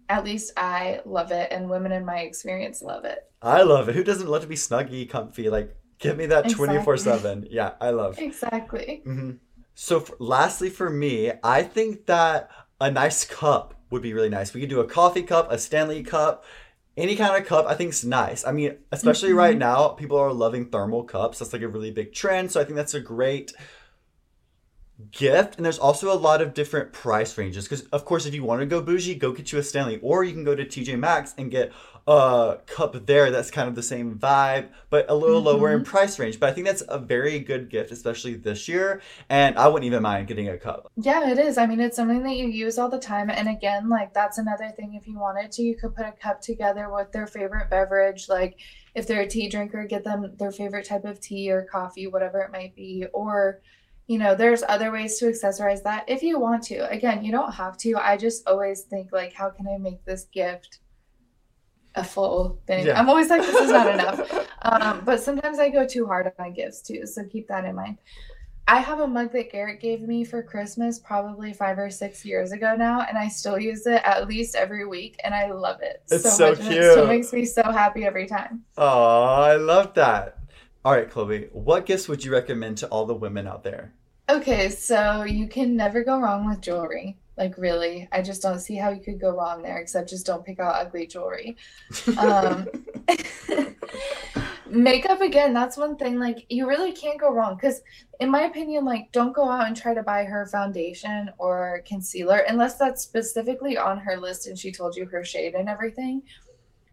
at least I love it, and women in my experience love it. I love it. Who doesn't love to be snuggy, comfy? Like, give me that Exactly. 24 7. Yeah, I love. Exactly. hmm So, for, lastly, for me, I think that a nice cup would be really nice. We could do a coffee cup, a Stanley cup, any kind of cup. I think is nice. I mean, especially Mhm. right now, people are loving thermal cups. That's like a really big trend. So, I think that's a great gift. And there's also a lot of different price ranges. Because, of course, if you want to go bougie, go get you a Stanley, or you can go to TJ Maxx and get a cup there that's kind of the same vibe, but a little lower in mm-hmm. price range. But I think that's a very good gift, especially this year. And I wouldn't even mind getting a cup. Yeah, it is. I mean, it's something that you use all the time. And again, like that's another thing. If you wanted to, you could put a cup together with their favorite beverage. Like if they're a tea drinker, get them their favorite type of tea or coffee, whatever it might be. Or, you know, there's other ways to accessorize that if you want to. Again, you don't have to. I just always think, like, how can I make this gift a full thing? Yeah. I'm always like, this is not enough. Um, but sometimes I go too hard on my gifts too. So keep that in mind. I have a mug that Garrett gave me for Christmas probably five or six years ago now, and I still use it at least every week, and I love it It's so much. and It still cute. makes me so happy every time. Oh, I love that. All right, Chloe, what gifts would you recommend to all the women out there? Okay, so you can never go wrong with jewelry. Like really, I just don't see how you could go wrong there, except just don't pick out ugly jewelry. Um, makeup again that's one thing like you really can't go wrong because in my opinion like don't go out and try to buy her foundation or concealer unless that's specifically on her list and she told you her shade and everything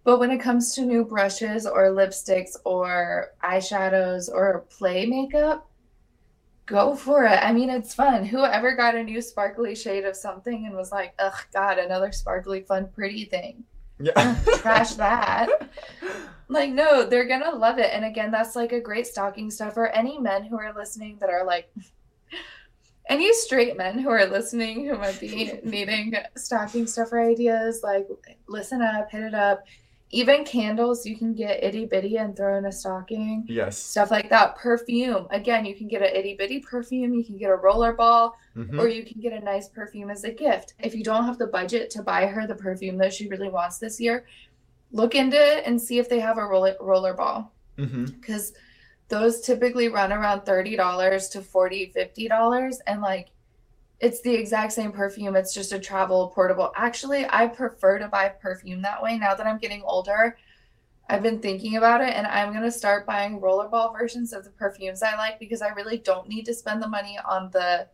but when it comes to new brushes or lipsticks or eyeshadows or play makeup go for it i mean it's fun whoever got a new sparkly shade of something and was like ugh god another sparkly fun pretty thing Yeah. trash that. Like, no, they're gonna love it. And again, that's like a great stocking stuffer. Any men who are listening that are like, any straight men who are listening who might be needing stocking stuffer ideas, like, listen up, hit it up. Even candles, you can get itty bitty and throw in a stocking, yes. stuff like that. Perfume, again, you can get an itty bitty perfume, you can get a roller ball, Mhm. or you can get a nice perfume as a gift. If you don't have the budget to buy her the perfume that she really wants this year, look into it and see if they have a roller, roller ball because those typically run around $30 to $40, $50 and like it's the exact same perfume. It's just a travel portable. Actually, I prefer to buy perfume that way now that I'm getting older. I've been thinking about it and I'm going to start buying rollerball versions of the perfumes I like because I really don't need to spend the money on the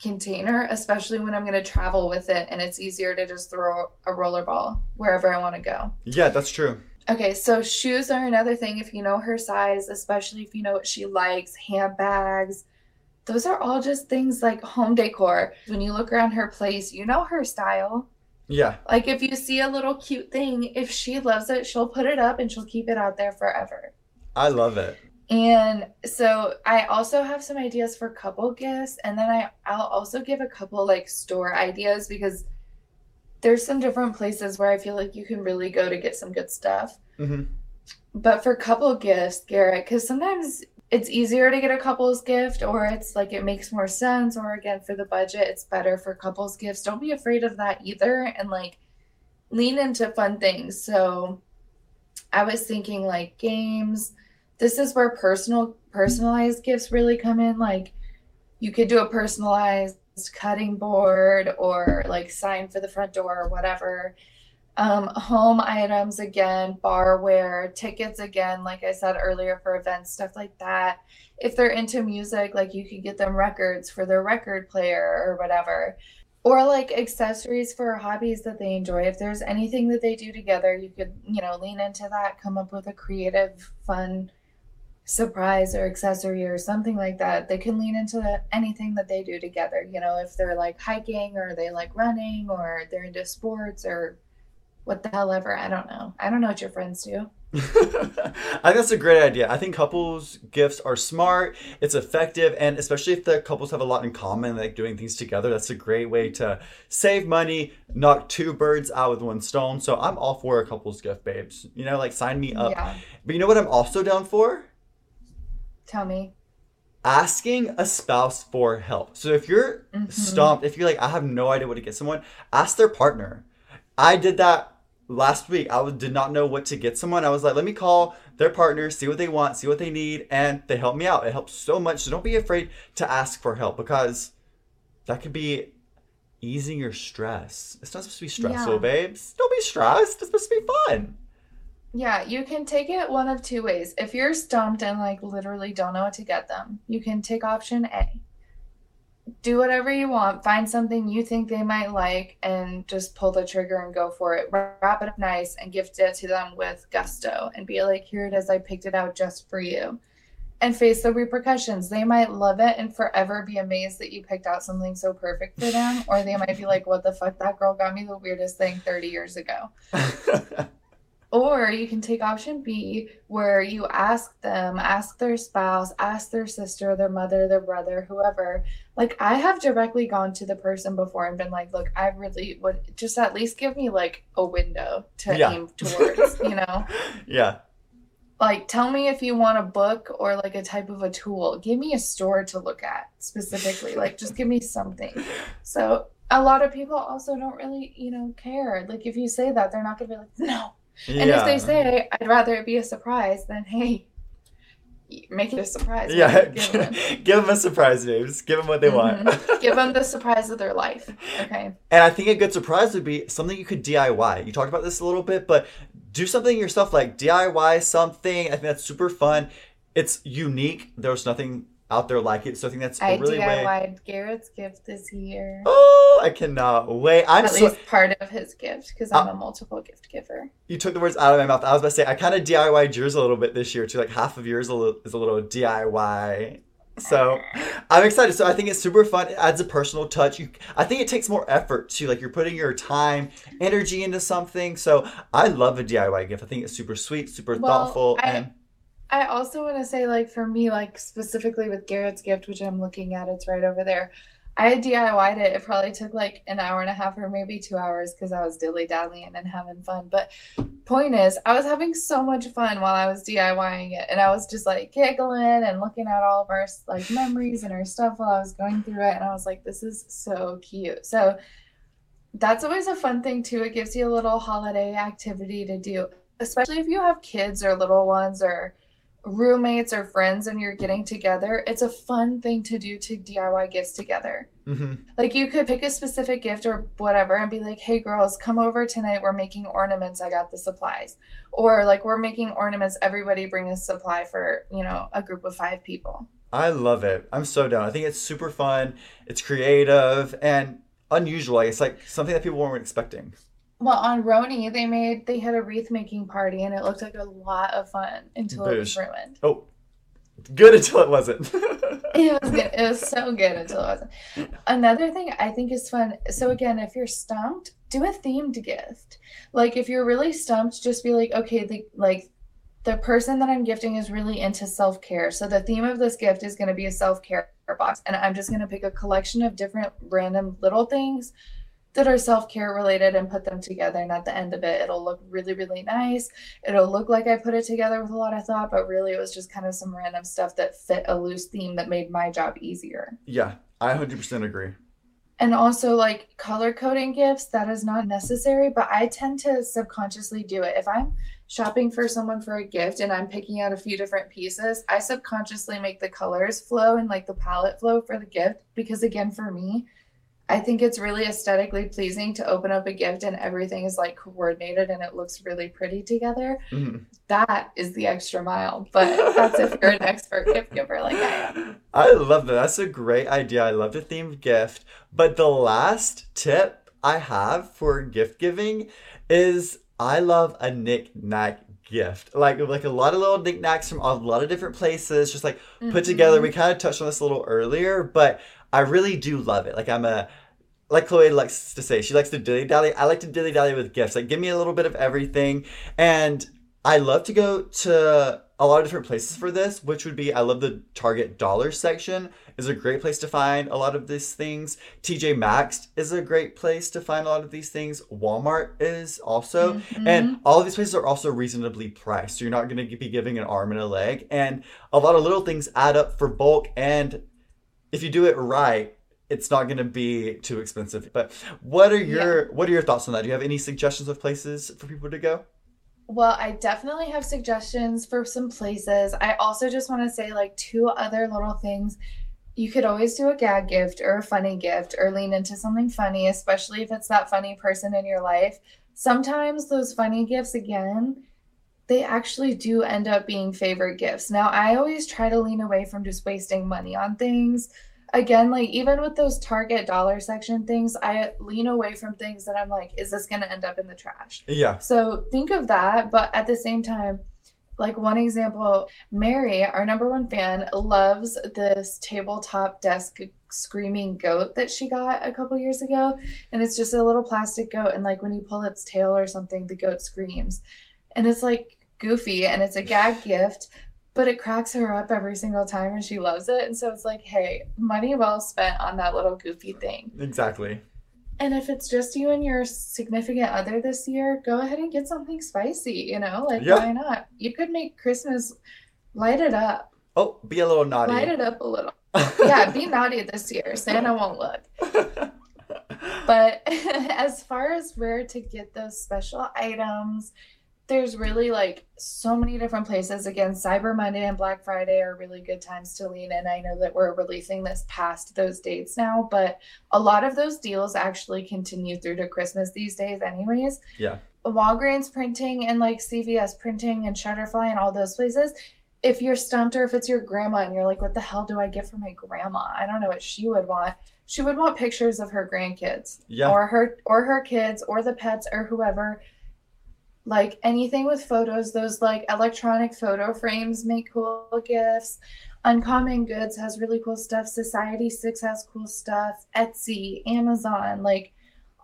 container, especially when I'm going to travel with it and it's easier to just throw a rollerball wherever I want to go. Yeah, that's true. Okay, so shoes are another thing if you know her size, especially if you know what she likes, handbags. Those are all just things like home decor. When you look around her place, you know her style. Yeah. Like if you see a little cute thing, if she loves it, she'll put it up and she'll keep it out there forever. I love it. And so I also have some ideas for couple gifts, and then I I'll also give a couple like store ideas because there's some different places where I feel like you can really go to get some good stuff. hmm But for couple gifts, Garrett, because sometimes it's easier to get a couple's gift, or it's like it makes more sense, or again, for the budget, it's better for couple's gifts. Don't be afraid of that either, and like lean into fun things. So I was thinking like games. This is where personal personalized gifts really come in. Like you could do a personalized cutting board or like sign for the front door or whatever um, home items again, barware, tickets again, like I said earlier for events, stuff like that. If they're into music, like you could get them records for their record player or whatever. Or like accessories for hobbies that they enjoy. If there's anything that they do together, you could, you know, lean into that, come up with a creative, fun surprise or accessory or something like that. They can lean into anything that they do together. You know, if they're like hiking or they like running or they're into sports or what the hell ever. I don't know. I don't know what your friends do. I think that's a great idea. I think couples gifts are smart, it's effective, and especially if the couples have a lot in common, like doing things together, that's a great way to save money, knock two birds out with one stone. So I'm all for a couples gift, babes. You know, like sign me up. Yeah. But you know what I'm also down for? Tell me. asking a spouse for help. So if you're Mhm. stumped, if you're like, I have no idea what to get someone, ask their partner. I did that last week. I was- did not know what to get someone. I was like, let me call their partner, see what they want, see what they need, and they help me out. It helps so much. So don't be afraid to ask for help because that could be easing your stress. It's not supposed to be stressful, Yeah. babes. Don't be stressed. It's supposed to be fun. Yeah, you can take it one of two ways. If you're stumped and like literally don't know what to get them, you can take option A. Do whatever you want, find something you think they might like, and just pull the trigger and go for it. Wrap it up nice and gift it to them with gusto and be like, here it is, I picked it out just for you. And face the repercussions. They might love it and forever be amazed that you picked out something so perfect for them, or they might be like, what the fuck, that girl got me the weirdest thing 30 years ago. Or you can take option B, where you ask them, ask their spouse, ask their sister, their mother, their brother, whoever. Like, I have directly gone to the person before and been like, look, I really would just at least give me like a window to Yeah. aim towards, you know? yeah. Like, tell me if you want a book or like a type of a tool. Give me a store to look at specifically. Like, just give me something. So, a lot of people also don't really, you know, care. Like, if you say that, they're not going to be like, no. And if they say, I'd rather it be a surprise, then hey, make it a surprise. yeah, Give them, give them a surprise, babes. Give them what they want. Mm-hmm. give them the surprise of their life. Okay. And I think a good surprise would be something you could DIY. You talked about this a little bit, but do something yourself, like DIY something. I think that's super fun. It's unique. There's nothing out there like it. So I think that's a I really way. DIY'd Garrett's gift this year. Oh, I cannot wait. I'm At so. least part of his gift because I'm Uh, a multiple gift giver. You took the words out of my mouth. I was about to say I kind of DIY'd yours a little bit this year too. Like half of yours a little, is a little DIY. So I'm excited. So I think it's super fun. It adds a personal touch. You, I think it takes more effort too. Like you're putting your time, energy into something. So I love a DIY gift. I think it's super sweet, super Well, thoughtful, I- and I also want to say, like, for me, like, specifically with Garrett's gift, which I'm looking at, it's right over there. I DIY'd it. It probably took like an hour and a half or maybe two hours because I was dilly dallying and having fun. But point is, I was having so much fun while I was DIYing it, and I was just like giggling and looking at all of our like memories and our stuff while I was going through it, and I was like, this is so cute. So that's always a fun thing too. It gives you a little holiday activity to do, especially if you have kids or little ones or roommates or friends and you're getting together. It's a fun thing to do to DIY gifts together. Mhm. Like you could pick a specific gift or whatever and be like, "Hey girls, come over tonight. We're making ornaments. I got the supplies." Or like, "We're making ornaments. Everybody bring a supply for, you know, a group of 5 people." I love it. I'm so down. I think it's super fun. It's creative and unusual. Like, It's like something that people weren't expecting. Well, on Roni, they made they had a wreath making party and it looked like a lot of fun until it was ruined. Oh, good until it wasn't. It was good. It was so good until it wasn't. Another thing I think is fun. So again, if you're stumped, do a themed gift. Like if you're really stumped, just be like, okay, the like the person that I'm gifting is really into self-care. So the theme of this gift is going to be a self-care box and I'm just going to pick a collection of different random little things that are self-care related and put them together and at the end of it it'll look really really nice. It'll look like i put it together with a lot of thought but really it was just kind of some random stuff that fit a loose theme that made my job easier. Yeah, I 100% agree. and also like color coding gifts that is not necessary but i tend to subconsciously do it. If i'm shopping for someone for a gift and i'm picking out a few different pieces i subconsciously make the colors flow and like the palette flow for the gift because again for me i think it's really aesthetically pleasing to open up a gift and everything is like coordinated and it looks really pretty together Mhm. that is the extra mile but that's if you're an expert gift giver like i am I love that. That's a great idea. I love the themed gift. But the last tip I have for gift giving is I love a knick-knack gift. Like like a lot of little knickknacks from a lot of different places, just like put together. We kind of touched on this a little earlier, but I really do love it. Like I'm a like Chloe likes to say, she likes to dilly dally. I like to dilly dally with gifts. Like give me a little bit of everything. And I love to go to a lot of different places for this, which would be I love the Target dollar section is a great place to find a lot of these things. TJ Maxx is a great place to find a lot of these things. Walmart is also. And mm-hmm. all of these places are also reasonably priced. So you're not going to be giving an arm and a leg. And a lot of little things add up for bulk. And if you do it right, it's not going to be too expensive. But what are your what are your thoughts on that? Do you have any suggestions of places for people to go? Well, I definitely have suggestions for some places. I also just want to say, like, two other little things. You could always do a gag gift or a funny gift or lean into something funny, especially if it's that funny person in your life. Sometimes those funny gifts, again, they actually do end up being favorite gifts. Now, I always try to lean away from just wasting money on things. Again, like even with those Target dollar section things, I lean away from things that I'm like, is this going to end up in the trash? Yeah. So think of that, but at the same time, like one example, Mary, our number one fan, loves this tabletop desk screaming goat that she got a couple years ago. And it's just a little plastic goat. And like when you pull its tail or something, the goat screams. And it's like goofy and it's a gag gift, but it cracks her up every single time and she loves it. And so it's like, hey, money well spent on that little goofy thing. Exactly. And if it's just you and your significant other this year, go ahead and get something spicy, you know? Like, Yeah. why not? You could make Christmas light it up, Oh, be a little naughty. light it up a little. Yeah, be naughty this year. Santa won't look. But as far as where to get those special items, there's really like so many different places. Again, Cyber Monday and Black Friday are really good times to lean in. I know that we're releasing this past those dates now, but a lot of those deals actually continue through to Christmas these days, anyways. Yeah. Walgreens printing and like CVS printing and Shutterfly and all those places, if you're stumped or if it's your grandma and you're like, what the hell do I get for my grandma? I don't know what she would want. She would want pictures of her grandkids Yeah. or her or her kids or the pets or whoever. Like anything with photos, those like electronic photo frames make cool gifts. Uncommon Goods has really cool stuff. Society Six has cool stuff. Etsy, Amazon, like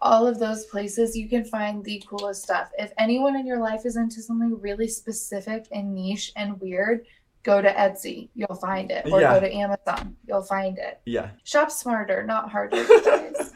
all of those places you can find the coolest stuff. If anyone in your life is into something really specific and niche and weird, go to Etsy. You'll find it. Or Yeah. go to Amazon. You'll find it. Yeah. Shop smarter, not harder, guys.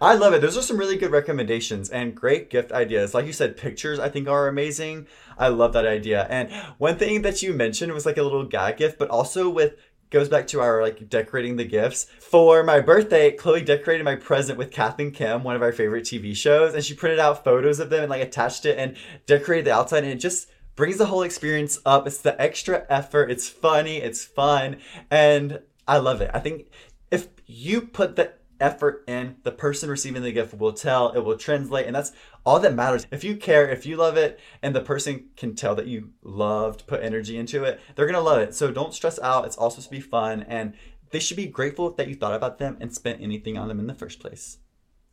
I love it. Those are some really good recommendations and great gift ideas. Like you said, pictures I think are amazing. I love that idea. And one thing that you mentioned was like a little gag gift, but also with goes back to our like decorating the gifts. For my birthday, Chloe decorated my present with Kath and Kim, one of our favorite TV shows, and she printed out photos of them and like attached it and decorated the outside and it just brings the whole experience up. It's the extra effort. It's funny, it's fun, and I love it. I think if you put the effort in, the person receiving the gift will tell, it will translate, and that's all that matters. If you care, if you love it, and the person can tell that you loved, put energy into it, they're gonna love it. So don't stress out. It's all supposed to be fun, and they should be grateful that you thought about them and spent anything on them in the first place.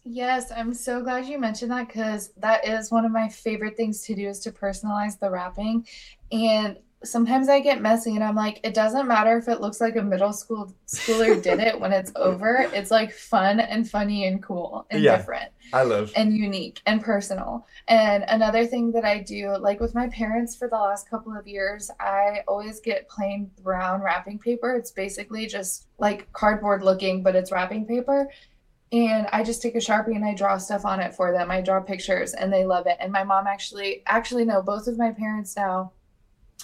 Yes, I'm so glad you mentioned that because that is one of my favorite things to do is to personalize the wrapping. And sometimes I get messy and I'm like, it doesn't matter if it looks like a middle school schooler did it when it's over. It's like fun and funny and cool and Yeah. different I love. and unique and personal. And another thing that I do, like with my parents for the last couple of years, I always get plain brown wrapping paper. It's basically just like cardboard looking, but it's wrapping paper. And I just take a Sharpie and I draw stuff on it for them. I draw pictures and they love it. And my mom actually, actually, no, both of my parents now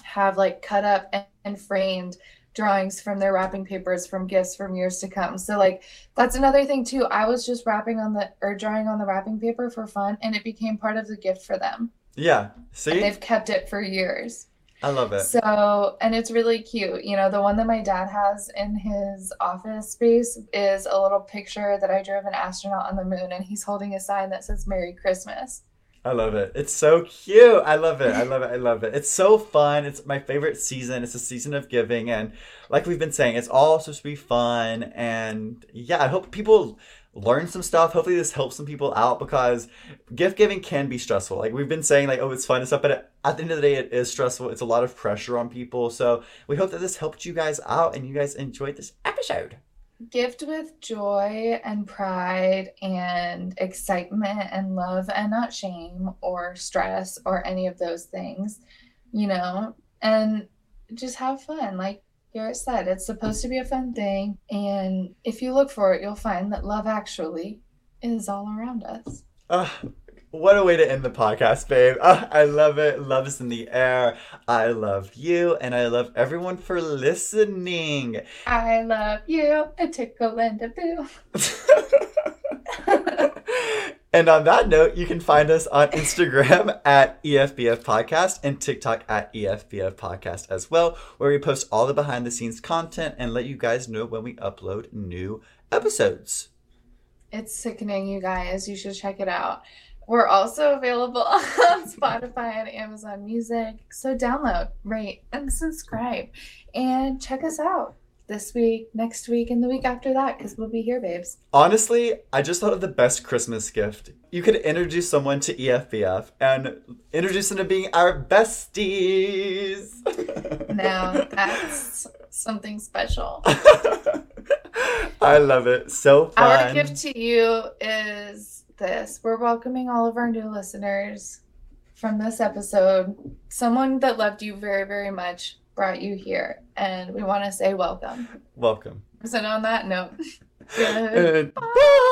have like cut up and, and framed drawings from their wrapping papers from gifts from years to come. So like that's another thing too. I was just wrapping on the or drawing on the wrapping paper for fun and it became part of the gift for them. Yeah. And See, they've kept it for years. I love it. So, and it's really cute. You know, the one that my dad has in his office space is a little picture that I drew of an astronaut on the moon and he's holding a sign that says Merry Christmas. I love it. It's so cute. I love it. I love it. I love it. It's so fun. It's my favorite season. It's a season of giving. And like we've been saying, it's all supposed to be fun. And yeah, I hope people learn some stuff. Hopefully this helps some people out because gift giving can be stressful. Like we've been saying, like, oh, it's fun and stuff, but at the end of the day, it is stressful. It's a lot of pressure on people. So we hope that this helped you guys out and you guys enjoyed this episode. Gift with joy and pride and excitement and love and not shame or stress or any of those things, you know, and just have fun. Like Garrett said, it's supposed to be a fun thing. And if you look for it, you'll find that love actually is all around us. Uh, what a way to end the podcast, babe. Uh, I love it. Love is in the air. I love you, and I love everyone for listening. I love you, a tickle and a boo. and on that note, you can find us on Instagram at EFBF Podcast and TikTok at EFBF Podcast as well, where we post all the behind the scenes content and let you guys know when we upload new episodes. It's sickening, you guys. You should check it out. We're also available on Spotify and Amazon Music. So download, rate, and subscribe. And check us out this week, next week, and the week after that, because we'll be here, babes. Honestly, I just thought of the best Christmas gift. You could introduce someone to EFBF and introduce them to being our besties. Now that's something special. I love it. So fun. Our gift to you is this. We're welcoming all of our new listeners from this episode. Someone that loved you very, very much brought you here, and we want to say welcome. Welcome. So, on that note, good. And bye.